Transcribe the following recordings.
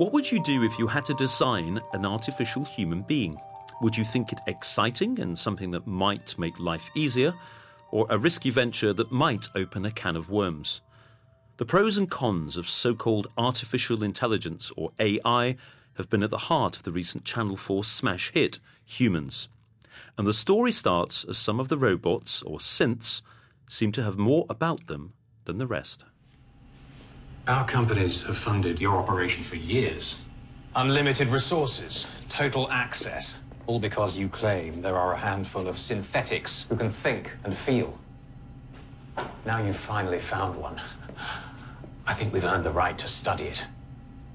What would you do if you had to design an artificial human being? Would you think it exciting and something that might make life easier, or a risky venture that might open a can of worms? The pros and cons of so called artificial intelligence, or AI, have been at the heart of the recent Channel 4 smash hit, Humans. And the story starts as some of the robots, or synths, seem to have more about them than the rest. Our companies have funded your operation for years. Unlimited resources, total access. All because you claim there are a handful of synthetics who can think and feel. Now you've finally found one. I think we've earned the right to study it.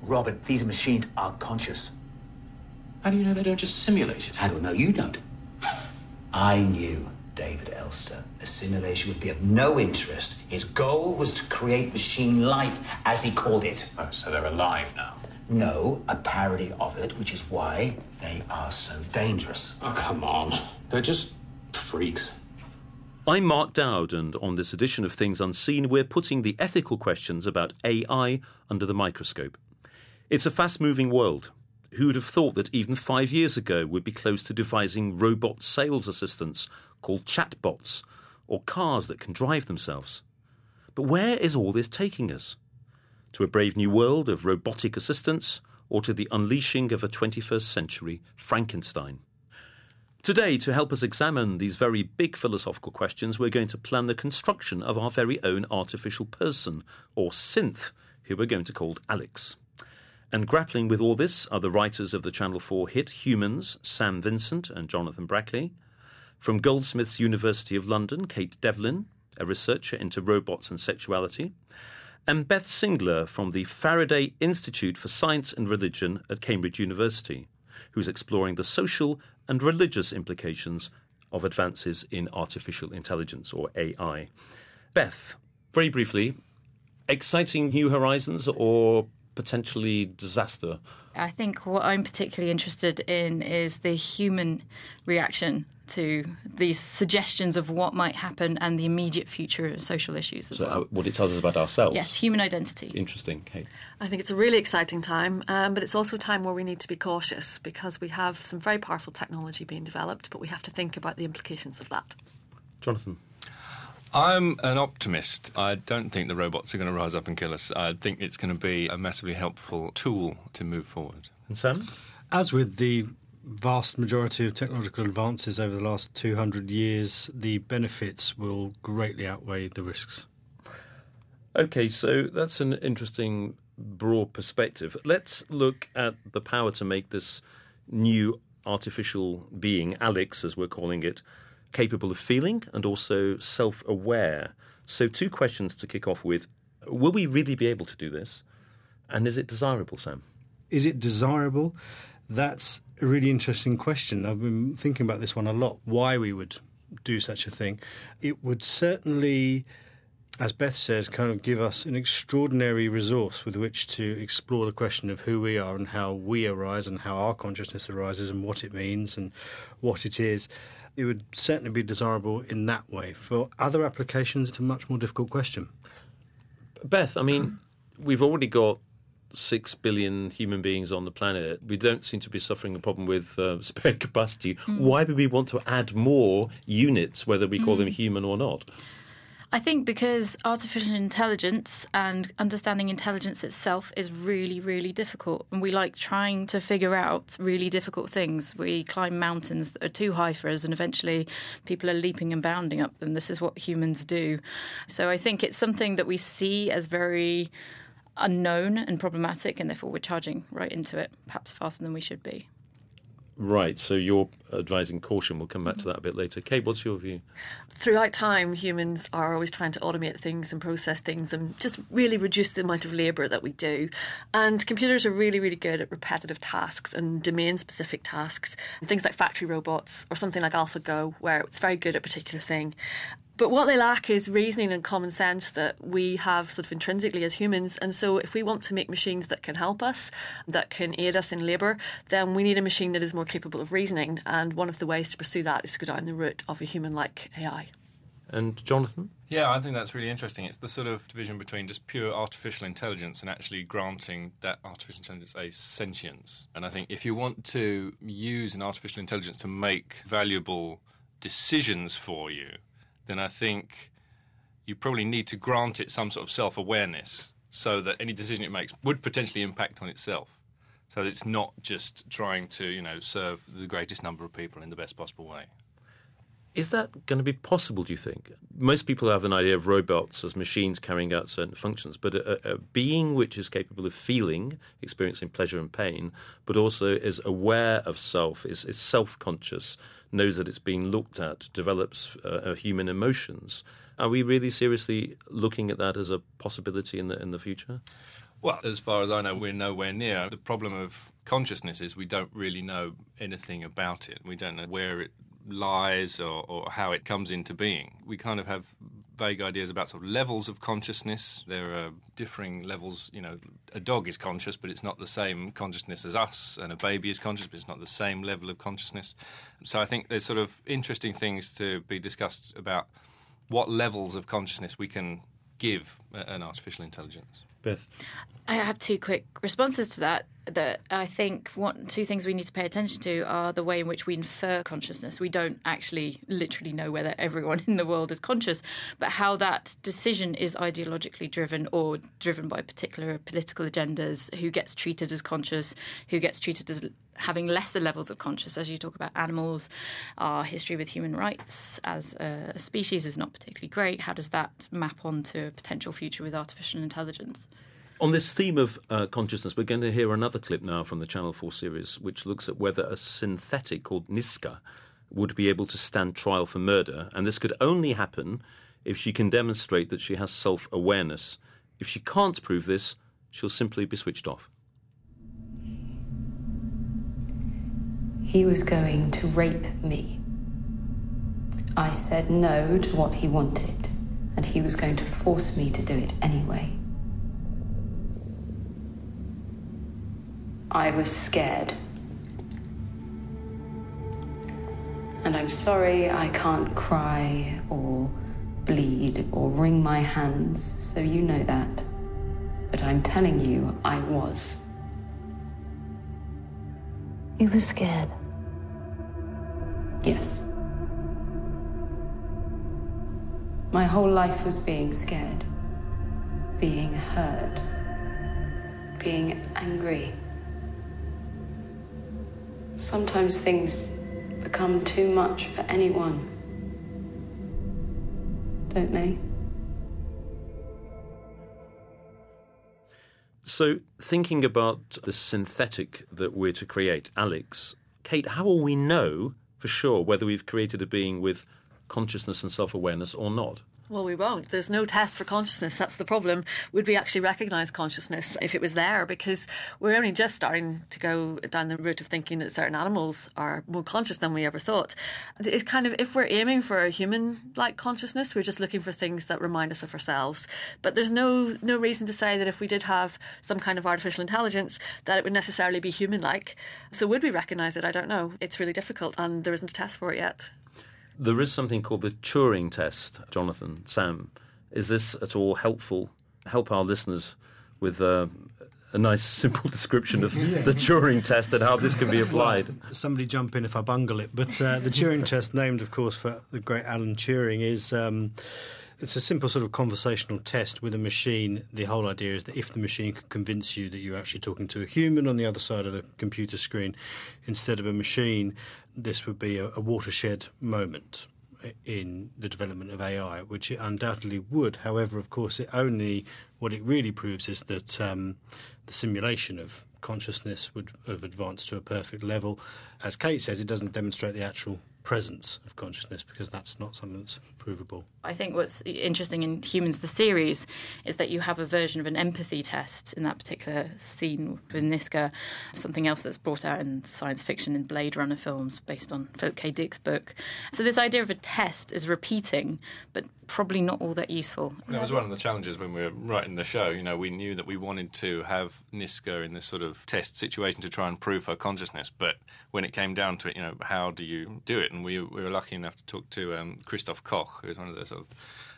Robert, these machines are conscious. How do you know they don't just simulate it? I don't know, you don't. I knew David Elster. Assimilation would be of no interest. His goal was to create machine life, as he called it. Oh, so they're alive now. No, a parody of it, which is why they are so dangerous. Oh, come on. They're just freaks. I'm Mark Dowd, and on this edition of Things Unseen, we're putting the ethical questions about AI under the microscope. It's a fast moving world. Who'd have thought that even five years ago we'd be close to devising robot sales assistants called chatbots, or cars that can drive themselves? But where is all this taking us? To a brave new world of robotic assistance, or to the unleashing of a 21st century Frankenstein? Today, to help us examine these very big philosophical questions, we're going to plan the construction of our very own artificial person, or synth, who we're going to call Alex. And grappling with all this are the writers of the Channel 4 hit Humans, Sam Vincent and Jonathan Brackley. From Goldsmiths University of London, Kate Devlin, a researcher into robots and sexuality. And Beth Singler from the Faraday Institute for Science and Religion at Cambridge University, who's exploring the social and religious implications of advances in artificial intelligence, or AI. Beth, very briefly, exciting new horizons or potentially disaster? I think what I'm particularly interested in is the human reaction to these suggestions of what might happen and the immediate future of social issues as So, well. uh, what it tells us about ourselves. Yes, human identity. Interesting, Kate. I think it's a really exciting time, um, but it's also a time where we need to be cautious because we have some very powerful technology being developed, but we have to think about the implications of that. Jonathan. I'm an optimist. I don't think the robots are going to rise up and kill us. I think it's going to be a massively helpful tool to move forward. And Sam? As with the vast majority of technological advances over the last 200 years, the benefits will greatly outweigh the risks. Okay, so that's an interesting broad perspective. Let's look at the power to make this new artificial being, Alex, as we're calling it, capable of feeling and also self aware. So, two questions to kick off with Will we really be able to do this? And is it desirable, Sam? Is it desirable? That's a really interesting question. I've been thinking about this one a lot, why we would do such a thing. It would certainly, as Beth says, kind of give us an extraordinary resource with which to explore the question of who we are and how we arise and how our consciousness arises and what it means and what it is. It would certainly be desirable in that way. For other applications, it's a much more difficult question. Beth, I mean, we've already got six billion human beings on the planet. We don't seem to be suffering a problem with uh, spare capacity. Why would we want to add more units, whether we call them human or not? I think because artificial intelligence and understanding intelligence itself is really, really difficult. And we like trying to figure out really difficult things. We climb mountains that are too high for us, and eventually people are leaping and bounding up them. This is what humans do. So I think it's something that we see as very unknown and problematic, and therefore we're charging right into it, perhaps faster than we should be. Right, so you're advising caution. We'll come back to that a bit later. Kate, what's your view? Throughout time, humans are always trying to automate things and process things and just really reduce the amount of labour that we do. And computers are really, really good at repetitive tasks and domain specific tasks. And things like factory robots or something like AlphaGo, where it's very good at a particular thing. But what they lack is reasoning and common sense that we have sort of intrinsically as humans. And so, if we want to make machines that can help us, that can aid us in labour, then we need a machine that is more capable of reasoning. And one of the ways to pursue that is to go down the route of a human like AI. And Jonathan? Yeah, I think that's really interesting. It's the sort of division between just pure artificial intelligence and actually granting that artificial intelligence a sentience. And I think if you want to use an artificial intelligence to make valuable decisions for you, then I think you probably need to grant it some sort of self awareness so that any decision it makes would potentially impact on itself. So that it's not just trying to, you know, serve the greatest number of people in the best possible way. Is that going to be possible, do you think? Most people have an idea of robots as machines carrying out certain functions, but a, a, being which is capable of feeling, experiencing pleasure and pain, but also is aware of self, is, is self conscious, knows that it's being looked at, develops uh, human emotions. Are we really seriously looking at that as a possibility in the, in the future? Well, as far as I know, we're nowhere near. The problem of consciousness is we don't really know anything about it. We don't know where it lies or, or, how it comes into being. We kind of have vague ideas about sort of levels of consciousness. There are differing levels. You know, a dog is conscious, but it's not the same consciousness as us, and a baby is conscious, but it's not the same level of consciousness. So I think there's sort of interesting things to be discussed about what levels of consciousness we can give an artificial intelligence. Beth. I have two quick responses to that. That I think one, two things we need to pay attention to are the way in which we infer consciousness. We don't actually literally know whether everyone in the world is conscious, but how that decision is ideologically driven or driven by particular political agendas, who gets treated as conscious, who gets treated as having lesser levels of consciousness, as you talk about animals, our history with human rights as a species is not particularly great. How does that map onto a potential future with artificial intelligence? On this theme of uh, consciousness, we're going to hear another clip now from the Channel 4 series, which looks at whether a synthetic called Niska would be able to stand trial for murder. And this could only happen if she can demonstrate that she has self awareness. If she can't prove this, she'll simply be switched off. He was going to rape me. I said no to what he wanted, and he was going to force me to do it anyway. I was scared. And I'm sorry I can't cry or bleed or wring my hands, so you know that. But I'm telling you, I was. You were scared? Yes. My whole life was being scared, being hurt, being angry. Sometimes things become too much for anyone, don't they? So, thinking about the synthetic that we're to create, Alex, Kate, how will we know for sure whether we've created a being with consciousness and self awareness or not? Well, we won't. There's no test for consciousness. That's the problem. Would we actually recognise consciousness if it was there? Because we're only just starting to go down the route of thinking that certain animals are more conscious than we ever thought. It's kind of, if we're aiming for a human like consciousness, we're just looking for things that remind us of ourselves. But there's no, no reason to say that if we did have some kind of artificial intelligence, that it would necessarily be human like. So would we recognise it? I don't know. It's really difficult, and there isn't a test for it yet. There is something called the Turing test, Jonathan, Sam. Is this at all helpful? Help our listeners with uh, a nice, simple description of yeah. the Turing test and how this can be applied. Somebody jump in if I bungle it. But uh, the Turing test, named, of course, for the great Alan Turing, is. Um, it's a simple sort of conversational test with a machine. The whole idea is that if the machine could convince you that you're actually talking to a human on the other side of the computer screen instead of a machine, this would be a, a watershed moment in the development of AI, which it undoubtedly would. However, of course, it only what it really proves is that um, the simulation of consciousness would have advanced to a perfect level. As Kate says, it doesn't demonstrate the actual presence of consciousness because that's not something that's provable. I think what's interesting in Humans the series is that you have a version of an empathy test in that particular scene with Niska, something else that's brought out in science fiction in Blade Runner films based on Philip K. Dick's book. So this idea of a test is repeating, but probably not all that useful. That was one of the challenges when we were writing the show. You know, we knew that we wanted to have Niska in this sort of test situation to try and prove her consciousness, but when it came down to it, you know, how do you do it? And we, we were lucky enough to talk to um, Christoph Koch, who's one of the sort of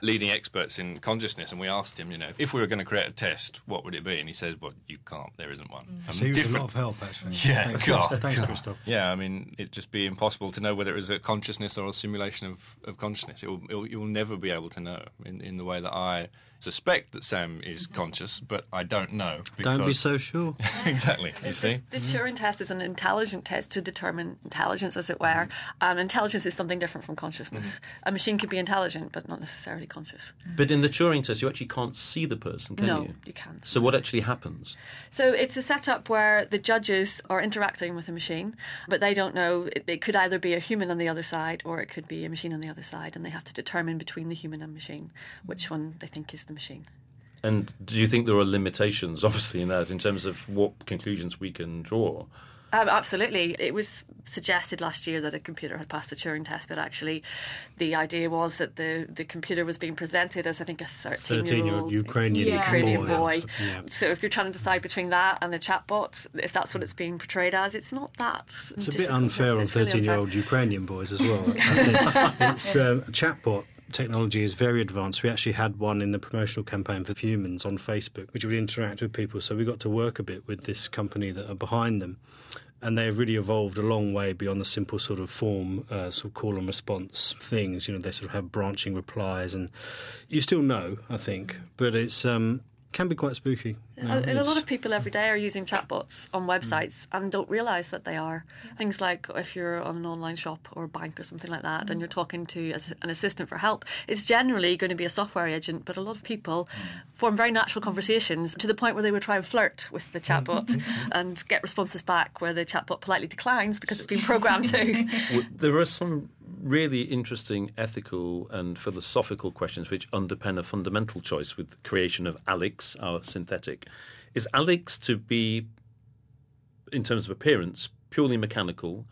leading experts in consciousness, and we asked him, you know, if we were going to create a test, what would it be? And he says, well, you can't. There isn't one. Mm. So he was a lot of help, actually. Yeah, Thanks, God, Christoph. Thanks, God. Christoph. Yeah, I mean, it'd just be impossible to know whether it was a consciousness or a simulation of, of consciousness. It will, it will, you'll never be able to know in, in the way that I suspect that Sam is conscious, but I don't know. Don't be so sure. exactly, you see? The Turing test is an intelligent test to determine intelligence, as it were. Mm-hmm. Um, intelligence is something different from consciousness. Mm-hmm. A machine could be intelligent, but not necessarily conscious. But in the Turing test, you actually can't see the person, can No, you? you can't. So what actually happens? So it's a setup where the judges are interacting with a machine, but they don't know. It, it could either be a human on the other side or it could be a machine on the other side, and they have to determine between the human and machine which mm. one they think is the machine. And do you think there are limitations, obviously, in that, in terms of what conclusions we can draw? Um, absolutely. It was suggested last year that a computer had passed the Turing test, but actually, the idea was that the, the computer was being presented as, I think, a 13 year 13-year-old old Ukrainian Ukrainian boy. boy. Yeah. So, if you're trying to decide between that and a chatbot, if that's what it's being portrayed as, it's not that. It's a bit unfair on 13 year old Ukrainian boys as well. I think it's um, chatbot technology is very advanced. We actually had one in the promotional campaign for humans on Facebook, which would interact with people. So we got to work a bit with this company that are behind them. And they have really evolved a long way beyond the simple sort of form, uh, sort of call and response things. You know, they sort of have branching replies, and you still know, I think, but it's um, can be quite spooky. You know, And a lot of people every day are using chatbots on mm. websites and don't realise that they are. Things like if you're on an online shop or a bank or something like that and mm. you're talking to an assistant for help, it's generally going to be a software agent, but a lot of people mm. form very natural conversations to the point where they would try and flirt with the chatbot and get responses back where the chatbot politely declines because it's been programmed to. There are some really interesting ethical and philosophical questions which underpin a fundamental choice with the creation of Alex, our synthetic. Is Alex to be, in terms of appearance, purely mechanical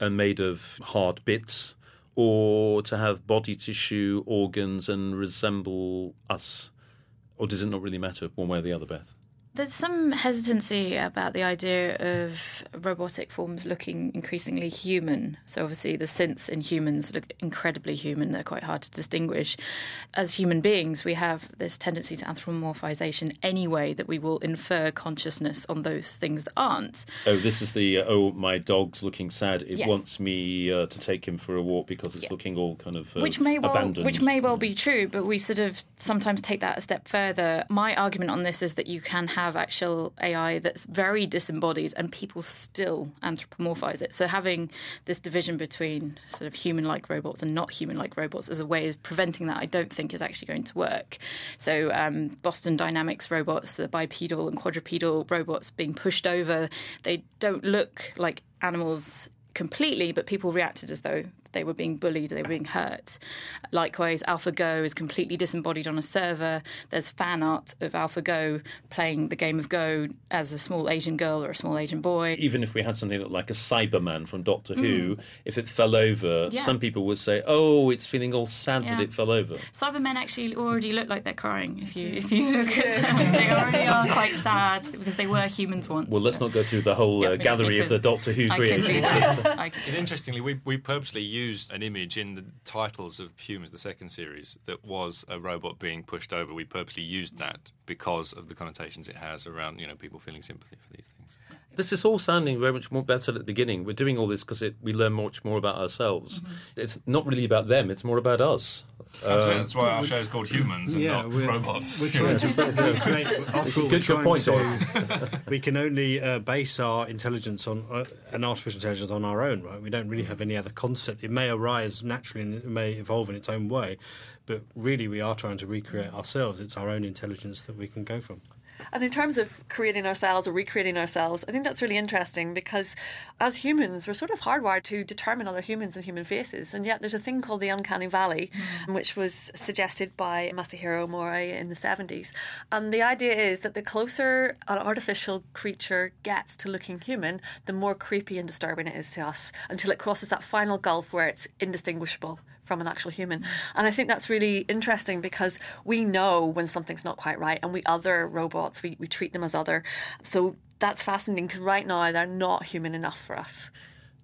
and made of hard bits, or to have body tissue, organs, and resemble us? Or does it not really matter one way or the other, Beth? There's some hesitancy about the idea of robotic forms looking increasingly human. So, obviously, the synths in humans look incredibly human. They're quite hard to distinguish. As human beings, we have this tendency to anthropomorphization anyway, that we will infer consciousness on those things that aren't. Oh, this is the uh, oh, my dog's looking sad. It Yes. wants me uh, to take him for a walk because it's looking all kind of uh, which may well abandoned. which may well be true, but we sort of sometimes take that a step further. My argument on this is that you can have actual AI that's very disembodied, and people still anthropomorphize it. So having this division between sort of human-like robots and not human-like robots as a way of preventing that, I don't think is actually going to work. So um, Boston Dynamics robots, the bipedal and quadrupedal robots being pushed over, they don't look like animals completely, but people reacted as though they were being bullied, they were being hurt. Likewise, AlphaGo is completely disembodied on a server. There's fan art of AlphaGo playing the game of Go as a small Asian girl or a small Asian boy. even if we had something that like a Cyberman from Doctor Who, if it fell over, Mm. Yeah. some people would say, "Oh, it's feeling all sad that it fell over." Cybermen actually already look like they're crying. If you if you look at them, they already are quite sad because they were humans once. Well, let's not go through the whole Yeah, uh, yeah, gallery me of the Doctor Who I can do creations. that. Because interestingly, we, we purposely used an image in the titles of Humans, the second series, that was a robot being pushed over. We purposely used that because of the connotations it has around, you know, people feeling sympathy for these things. This is all sounding very much more better at the beginning. We're doing all this because we learn much more about ourselves. Mm-hmm. It's not really about them; it's more about us. Absolutely, that's why our show is called Humans and yeah, not we're, robots. We're trying to create. After all, Good- good point, to- we can only uh, base our intelligence on uh, an artificial intelligence on our own, right? We don't really have any other concept. It may arise naturally and it may evolve in its own way, but really, we are trying to recreate ourselves. It's our own intelligence that we can go from. And in terms of creating ourselves or recreating ourselves, I think that's really interesting because as humans, we're sort of hardwired to determine other humans and human faces. And yet there's a thing called the uncanny valley, mm. which was suggested by Masahiro Mori in the 70s. And the idea is that the closer an artificial creature gets to looking human, the more creepy and disturbing it is to us until it crosses that final gulf where it's indistinguishable from an actual human. And I think that's really interesting because we know when something's not quite right and we other robots, we, we treat them as other. So that's fascinating because right now they're not human enough for us.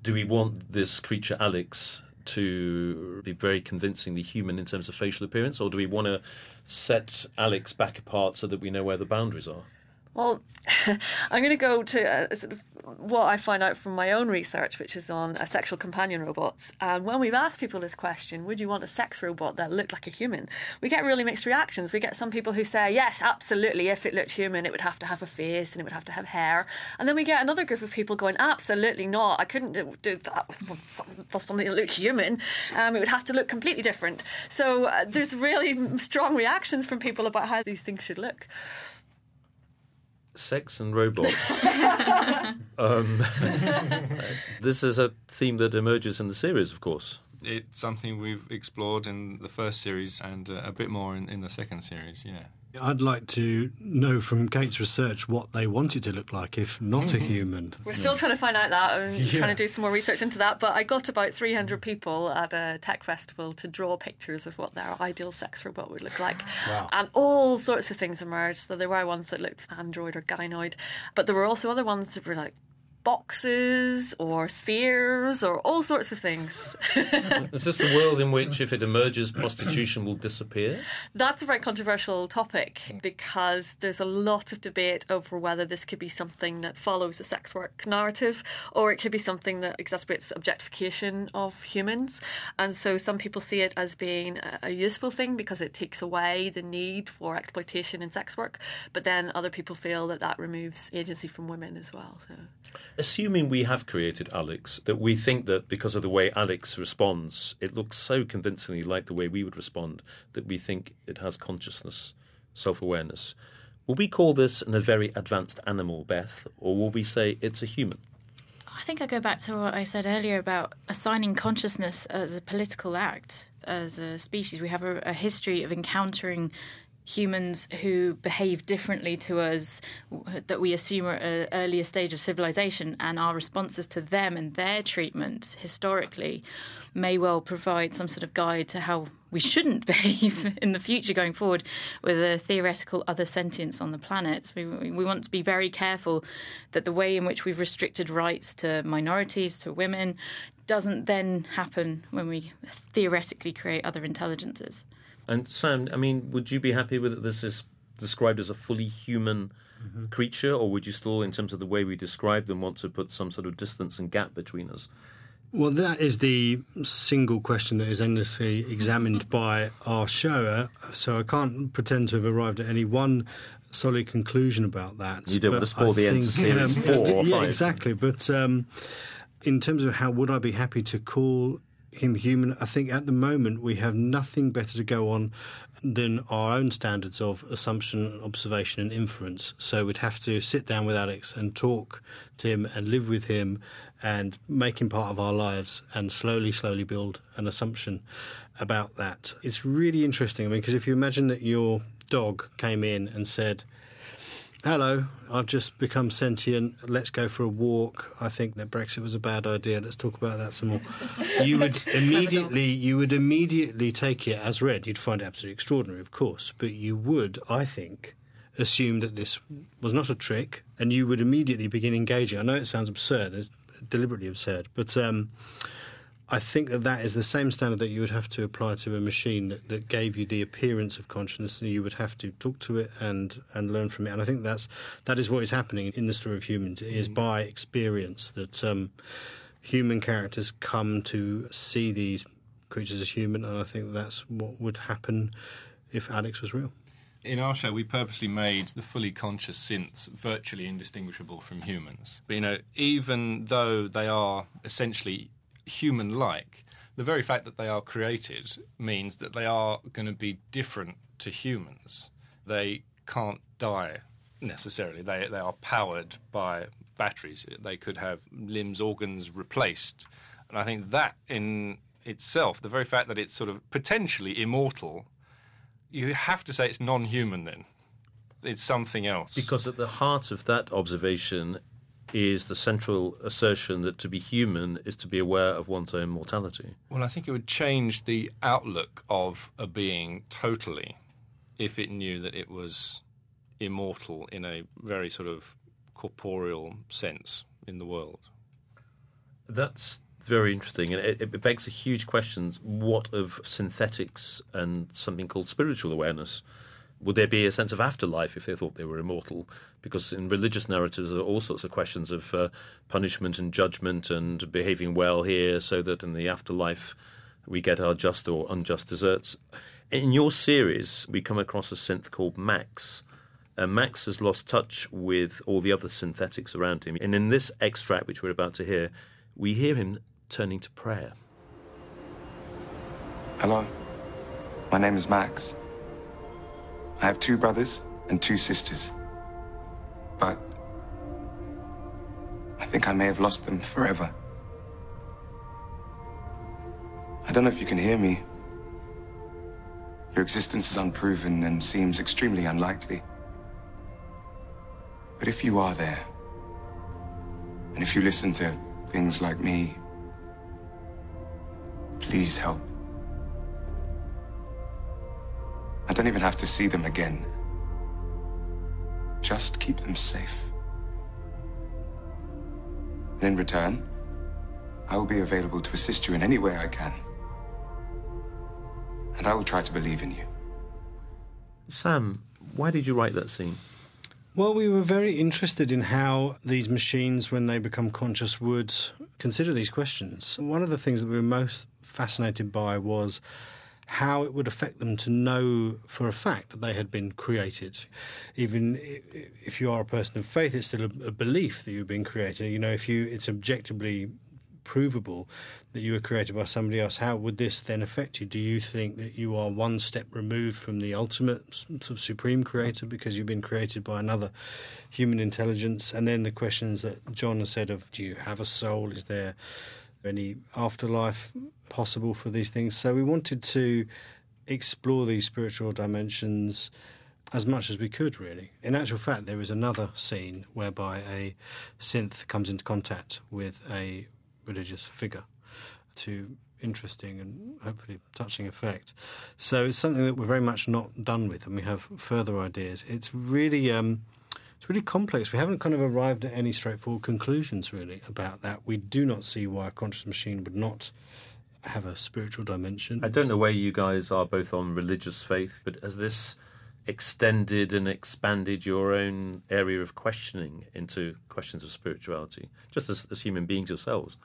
Do we want this creature Alex to be very convincingly human in terms of facial appearance, or do we want to set Alex back apart so that we know where the boundaries are? Well, I'm going to go to uh, sort of what I find out from my own research, which is on uh, sexual companion robots. And when we've asked people this question, would you want a sex robot that looked like a human? We get really mixed reactions. We get some people who say, yes, absolutely, if it looked human, it would have to have a face and it would have to have hair. And then we get another group of people going, absolutely not. I couldn't do that with something that looked human. Um, it would have to look completely different. So uh, there's really strong reactions from people about how these things should look sex and robots. um, this is a theme that emerges in the series, of course. It's something we've explored in the first series and uh, a bit more in, in the second series, yeah. I'd like to know from Kate's research what they want it to look like if not a mm-hmm. human. We're still trying to find out that and yeah. trying to do some more research into that. But I got about 300 people at a tech festival to draw pictures of what their ideal sex robot would look like. Wow. And all sorts of things emerged. So there were ones that looked android or gynoid, but there were also other ones that were like boxes or spheres or all sorts of things. Is this a world in which, if it emerges, prostitution will disappear? That's a very controversial topic because there's a lot of debate over whether this could be something that follows a sex work narrative or it could be something that exacerbates objectification of humans. And so some people see it as being a useful thing because it takes away the need for exploitation in sex work. But then other people feel that that removes agency from women as well. So assuming we have created Alex, that we think that because of the way Alex responds, it looks so convincingly like the way we would respond that we think it has consciousness, self awareness. Will we call this a very advanced animal, Beth, or will we say it's a human? I think I go back to what I said earlier about assigning consciousness as a political act. As a species, we have a, a history of encountering humans who behave differently to us that we assume are at an earlier stage of civilization and our responses to them and their treatment historically may well provide some sort of guide to how we shouldn't behave in the future going forward with a theoretical other sentience on the planet. We, we want to be very careful that the way in which we've restricted rights to minorities, to women, doesn't then happen when we theoretically create other intelligences. And Sam, I mean, would you be happy with it? This is described as a fully human mm-hmm. creature, or would you still, in terms of the way we describe them, want to put some sort of distance and gap between us? Well, that is the single question that is endlessly examined by our show. So I can't pretend to have arrived at any one solid conclusion about that. You don't want to spoil the end to series um, four or five. yeah, exactly. But um, in terms of how would I be happy to call him human. I think at the moment we have nothing better to go on than our own standards of assumption, observation, and inference. So we'd have to sit down with Alex and talk to him and live with him and make him part of our lives and slowly, slowly build an assumption about that. It's really interesting. I mean, because if you imagine that your dog came in and said, Hello, I've just become sentient. Let's go for a walk. I think that Brexit was a bad idea. Let's talk about that some more. You would immediately, you would immediately take it as read. You'd find it absolutely extraordinary, of course, but you would, I think, assume that this was not a trick, and you would immediately begin engaging. I know it sounds absurd, it's deliberately absurd, but um, I think that that is the same standard that you would have to apply to a machine that, that, gave you the appearance of consciousness, and you would have to talk to it and and learn from it. And I think that's that is what is happening in the story of humans. It is mm. by experience that um, human characters come to see these creatures as human, and I think that's what would happen if Alex was real. In our show, we purposely made the fully conscious synths virtually indistinguishable from humans. But, you know, even though they are essentially human like, the very fact that they are created means that they are going to be different to humans. They can't die necessarily. They, they are powered by batteries. They could have limbs, organs replaced. And I think that in itself, the very fact that it's sort of potentially immortal, you have to say it's non human then. It's something else. Because at the heart of that observation is the central assertion that to be human is to be aware of one's own mortality. Well, I think it would change the outlook of a being totally if it knew that it was immortal in a very sort of corporeal sense in the world. That's Very interesting, and it, it begs a huge question: What of synthetics and something called spiritual awareness? Would there be a sense of afterlife if they thought they were immortal? Because in religious narratives, there are all sorts of questions of uh, punishment and judgment and behaving well here, so that in the afterlife we get our just or unjust deserts. In your series, we come across a synth called Max. Uh, Max has lost touch with all the other synthetics around him, and in this extract, which we're about to hear, we hear him turning to prayer. Hello, my name is Max. I have two brothers and two sisters. But I think I may have lost them forever. I don't know if you can hear me. Your existence is unproven and seems extremely unlikely. But if you are there, and if you listen to things like me, please help. I don't even have to see them again. Just keep them safe. And in return, I will be available to assist you in any way I can. And I will try to believe in you. Sam, why did you write that scene? Well, we were very interested in how these machines, when they become conscious, would consider these questions. One of the things that we were most fascinated by was how it would affect them to know for a fact that they had been created. Even if you are a person of faith, it's still a, belief that you've been created. You know, if you it's objectively provable that you were created by somebody else, how would this then affect you? Do you think that you are one step removed from the ultimate sort of supreme creator because you've been created by another human intelligence? And then the questions that John has said of do you have a soul? Is there any afterlife possible for these things? So we wanted to explore these spiritual dimensions as much as we could, really. In actual fact, there is another scene whereby a synth comes into contact with a religious figure to interesting and hopefully touching effect. So it's something that we're very much not done with, and we have further ideas. It's really. Um, it's really complex. We haven't kind of arrived at any straightforward conclusions really about that. We do not see why a conscious machine would not have a spiritual dimension. I don't know where you guys are both on religious faith, but has this extended and expanded your own area of questioning into questions of spirituality, just as, as human beings yourselves?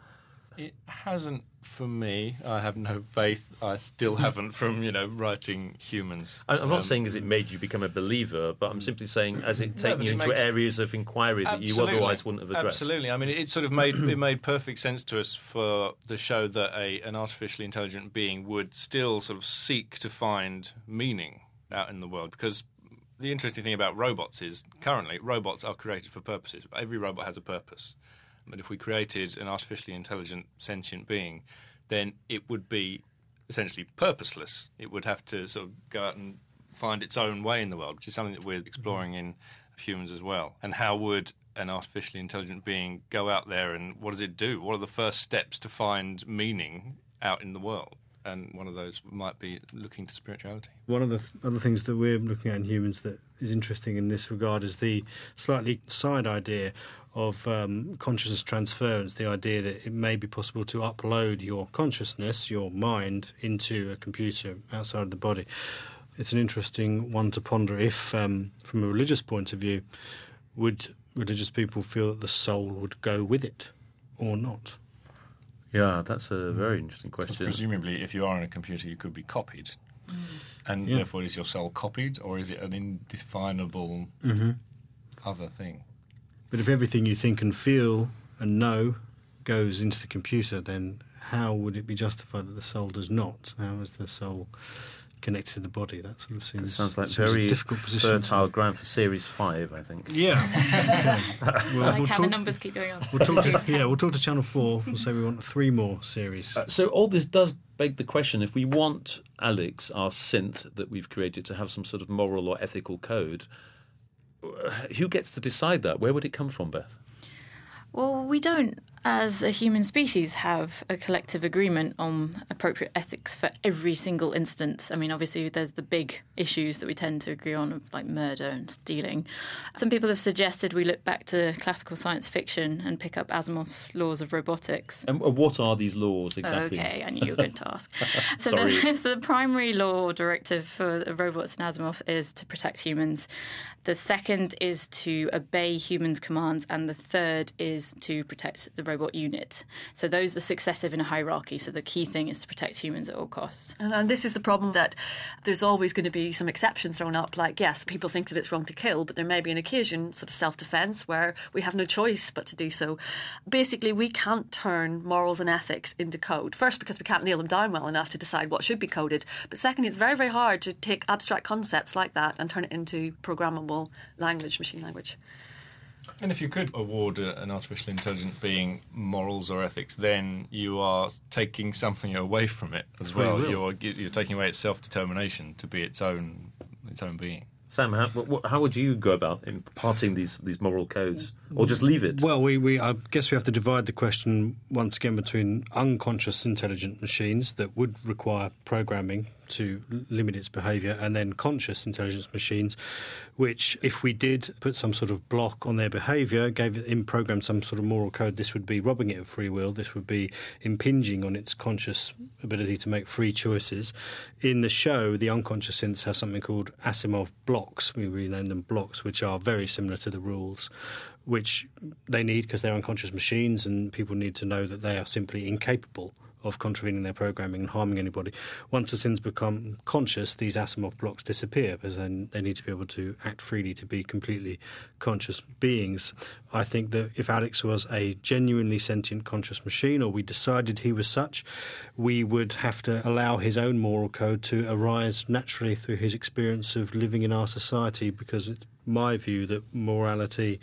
It hasn't for me. I have no faith. I still haven't from you know writing humans. I'm not um, saying as it made you become a believer, but I'm simply saying as it taking no, you into areas of inquiry that you otherwise wouldn't have addressed. Absolutely. I mean, it sort of made it made perfect sense to us for the show that a an artificially intelligent being would still sort of seek to find meaning out in the world because the interesting thing about robots is currently robots are created for purposes. Every robot has a purpose. But if we created an artificially intelligent sentient being, then it would be essentially purposeless. It would have to sort of go out and find its own way in the world, which is something that we're exploring in humans as well. And how would an artificially intelligent being go out there and what does it do? What are the first steps to find meaning out in the world? And one of those might be looking to spirituality. One of the th- other things that we're looking at in humans that is interesting in this regard is the slightly side idea of um, consciousness transference, the idea that it may be possible to upload your consciousness, your mind, into a computer outside of the body. It's an interesting one to ponder if, um, from a religious point of view, would religious people feel that the soul would go with it or not? Yeah, that's a very interesting question. Presumably, if you are in a computer, you could be copied. Mm. And yeah. therefore, is your soul copied or is it an indefinable mm-hmm. other thing? But if everything you think and feel and know goes into the computer, then how would it be justified that the soul does not? How is the soul connected to the body? That sort of seems. It sounds like very difficult fertile ground for series five, I think. Yeah. okay. well, like we'll how talk, the numbers keep going on. We'll talk to, yeah, we'll talk to Channel Four. We'll say we want three more series. Uh, so all this does beg the question: if we want Alex, our synth that we've created, to have some sort of moral or ethical code who gets to decide that? Where would it come from, Beth? Well, we don't as a human species, have a collective agreement on appropriate ethics for every single instance. I mean, obviously, there's the big issues that we tend to agree on, like murder and stealing. Some people have suggested we look back to classical science fiction and pick up Asimov's laws of robotics. And uh, what are these laws exactly? Okay, I knew you were going to ask. so, the, so the primary law directive for robots in Asimov is to protect humans. The second is to obey humans' commands, and the third is to protect the robot unit. So those are successive in a hierarchy. So the key thing is to protect humans at all costs. And, and this is the problem that there's always going to be some exception thrown up. Like, yes, people think that it's wrong to kill, but there may be an occasion, sort of self defence, where we have no choice but to do so. Basically, we can't turn morals and ethics into code. First, because we can't nail them down well enough to decide what should be coded. But secondly, it's very, very hard to take abstract concepts like that and turn it into programmable language, machine language. And if you could award a, an artificial intelligent being morals or ethics, then you are taking something away from it as Free well. You're you're taking away its self determination to be its own its own being. Sam, how, what, how would you go about imparting these, these moral codes? Or just leave it? Well, we, we I guess we have to divide the question once again between unconscious intelligent machines that would require programming to limit its behaviour, and then conscious intelligence machines, which, if we did put some sort of block on their behaviour, gave it in program some sort of moral code, this would be robbing it of free will. This would be impinging on its conscious ability to make free choices. In the show, the unconscious synths have something called Asimov blocks. We rename them blocks, which are very similar to the rules which they need because they're unconscious machines, and people need to know that they are simply incapable of contravening their programming and harming anybody. Once the synths become conscious, these Asimov blocks disappear because then they need to be able to act freely to be completely conscious beings. I think that if Alex was a genuinely sentient conscious machine, or we decided he was such, we would have to allow his own moral code to arise naturally through his experience of living in our society because it's my view that morality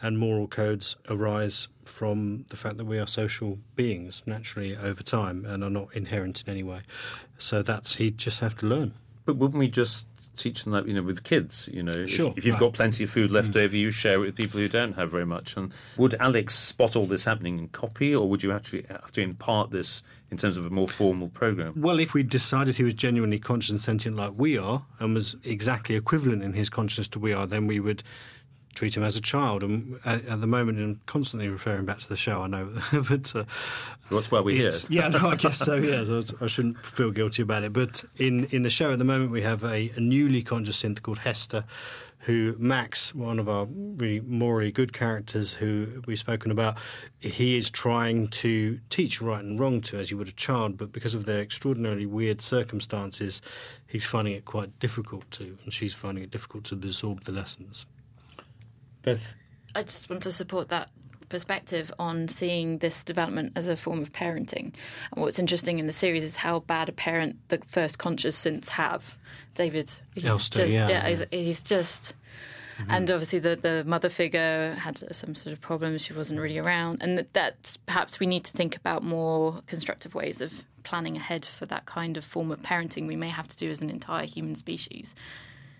and moral codes arise from the fact that we are social beings naturally over time and are not inherent in any way. So that's he'd just have to learn. But wouldn't we just teach them that, you know, with kids? You know, if- Sure. if, you've Right. got plenty of food left mm. over, you share it with people who don't have very much. And would Alex spot all this happening and copy, or would you actually have to impart this in terms of a more formal program? Well, if we decided he was genuinely conscious and sentient like we are, and was exactly equivalent in his consciousness to we are, then we would treat him as a child. And at, at the moment, I'm constantly referring back to the show, I know, but uh, That's why we're here. Yeah, no, I guess so. Yeah, I, I shouldn't feel guilty about it. But in in the show at the moment, we have a, a newly conscious synth called Hester, who Max, one of our really morally good characters, who we've spoken about, he is trying to teach right and wrong to, as you would a child. But because of their extraordinarily weird circumstances, he's finding it quite difficult to, and she's finding it difficult to absorb the lessons. Beth, I just want to support that perspective on seeing this development as a form of parenting. And what's interesting in the series is how bad a parent the first conscious synths have. David, he's Elster, just yeah. he's, he's just. Mm-hmm. And obviously, the, the mother figure had some sort of problems. She wasn't really around. And that, that perhaps we need to think about more constructive ways of planning ahead for that kind of form of parenting we may have to do as an entire human species.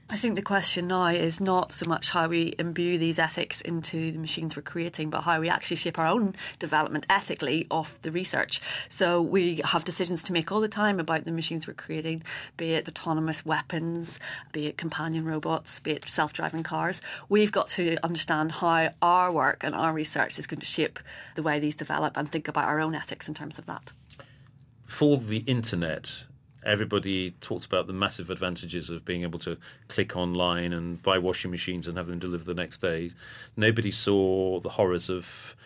I think the question now is not so much how we imbue these ethics into the machines we're creating, but how we actually shape our own development ethically off the research. So we have decisions to make all the time about the machines we're creating, be it autonomous weapons, be it companion robots, be it self driving cars. We've got to understand how our work and our research is going to shape the way these develop and think about our own ethics in terms of that. for the internet, everybody talked about the massive advantages of being able to click online and buy washing machines and have them delivered the next day. Nobody saw the horrors of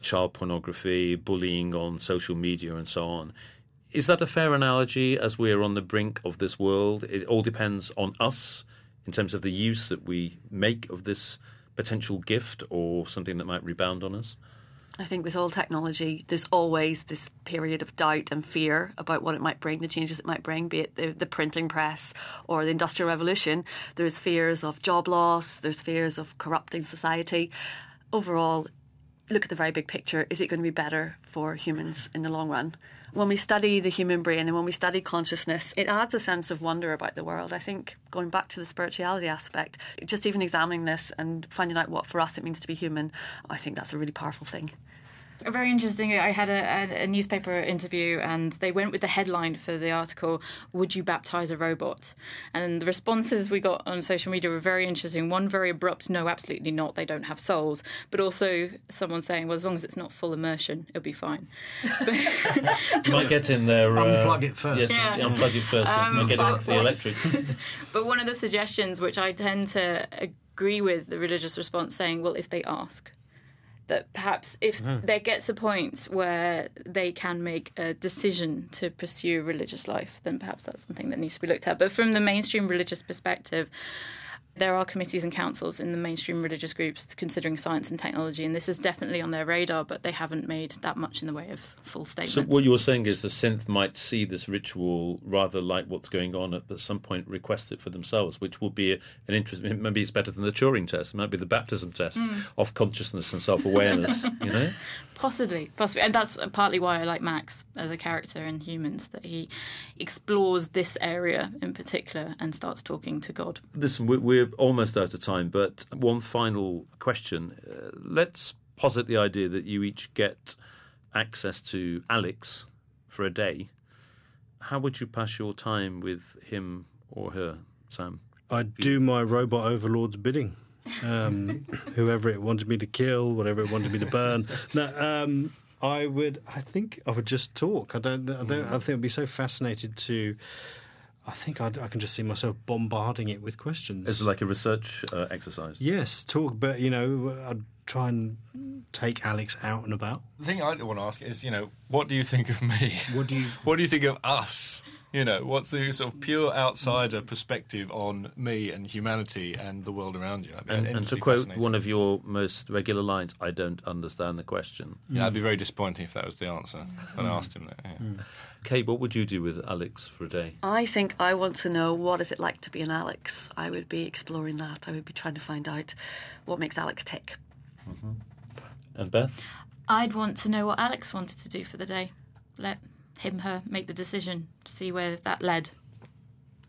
child pornography, bullying on social media, and so on. Is that a fair analogy as we're on the brink of this world? It all depends on us in terms of the use that we make of this potential gift or something that might rebound on us? I think with all technology, there's always this period of doubt and fear about what it might bring, the changes it might bring, be it the, the printing press or the Industrial Revolution. There's fears of job loss, there's fears of corrupting society. Overall, look at the very big picture. Is it going to be better for humans in the long run? When we study the human brain and when we study consciousness, it adds a sense of wonder about the world. I think going back to the spirituality aspect, just even examining this and finding out what for us it means to be human, I think that's a really powerful thing. Very interesting. I had a, a, a, newspaper interview, and they went with the headline for the article: "Would you baptize a robot?" And the responses we got on social media were very interesting. One very abrupt: "No, absolutely not. They don't have souls." But also someone saying, "Well, as long as it's not full immersion, it'll be fine." you might get in there. Uh, unplug it first. Yes, yeah. yeah unplug it first. Um, might get in the electrics. but one of the suggestions, which I tend to agree with, the religious response saying, "Well, if they ask." That perhaps if mm. there gets a point where they can make a decision to pursue religious life, then perhaps that's something that needs to be looked at. But from the mainstream religious perspective, there are committees and councils in the mainstream religious groups considering science and technology, and this is definitely on their radar, but they haven't made that much in the way of full statements. So, what you're saying is the synth might see this ritual rather like what's going on at, at some point, request it for themselves, which would be an interesting, Maybe it's better than the Turing test. It might be the baptism test mm. of consciousness and self awareness, you know? Possibly, possibly, and that's partly why I like Max as a character in Humans. That he explores this area in particular and starts talking to God. Listen, we're almost out of time, but one final question. Uh, let's posit the idea that you each get access to Alex for a day. How would you pass your time with him or her, Sam? I'd do my robot overlord's bidding um, whoever it wanted me to kill, whatever it wanted me to burn. No, um, I would. I think I would just talk. I don't. I don't. I think I'd be so fascinated to. I think I'd, i can just see myself bombarding it with questions. It's like a research uh, exercise. Yes, talk. But you know, I'd try and take Alex out and about. The thing I want to ask is, you know, what do you think of me? What do you? what do you think of us? You know, what's the sort of pure outsider perspective on me and humanity and the world around you? and, and to quote one of your most regular lines, I don't understand the question. Yeah, it'd be very disappointing if that was the answer when I asked him that. Yeah. Mm. Kate, what would you do with Alex for a day? I think I want to know what is it like to be an Alex. I would be exploring that. I would be trying to find out what makes Alex tick. Mm-hmm. And Beth? I'd want to know what Alex wanted to do for the day. Let him, her make the decision, to see where that led.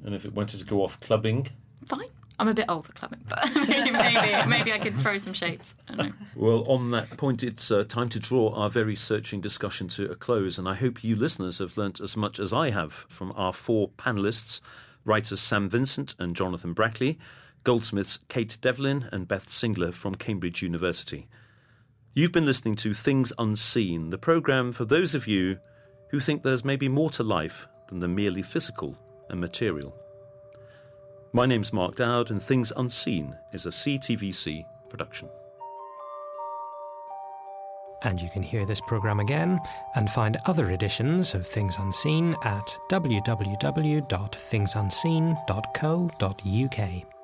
And if it wanted to go off clubbing? Fine. I'm a bit old for clubbing, but maybe, maybe, maybe I could throw some shapes. Well, on that point, it's uh, time to draw our very searching discussion to a close, and I hope you listeners have learnt as much as I have from our four panellists writers Sam Vincent and Jonathan Brackley, goldsmiths Kate Devlin and Beth Singler from Cambridge University. You've been listening to Things Unseen, the programme for those of you who think there's maybe more to life than the merely physical and material. My name's Mark Dowd, and Things Unseen is a CTVC production. And you can hear this programme again and find other editions of Things Unseen at www.thingsunseen.co.uk.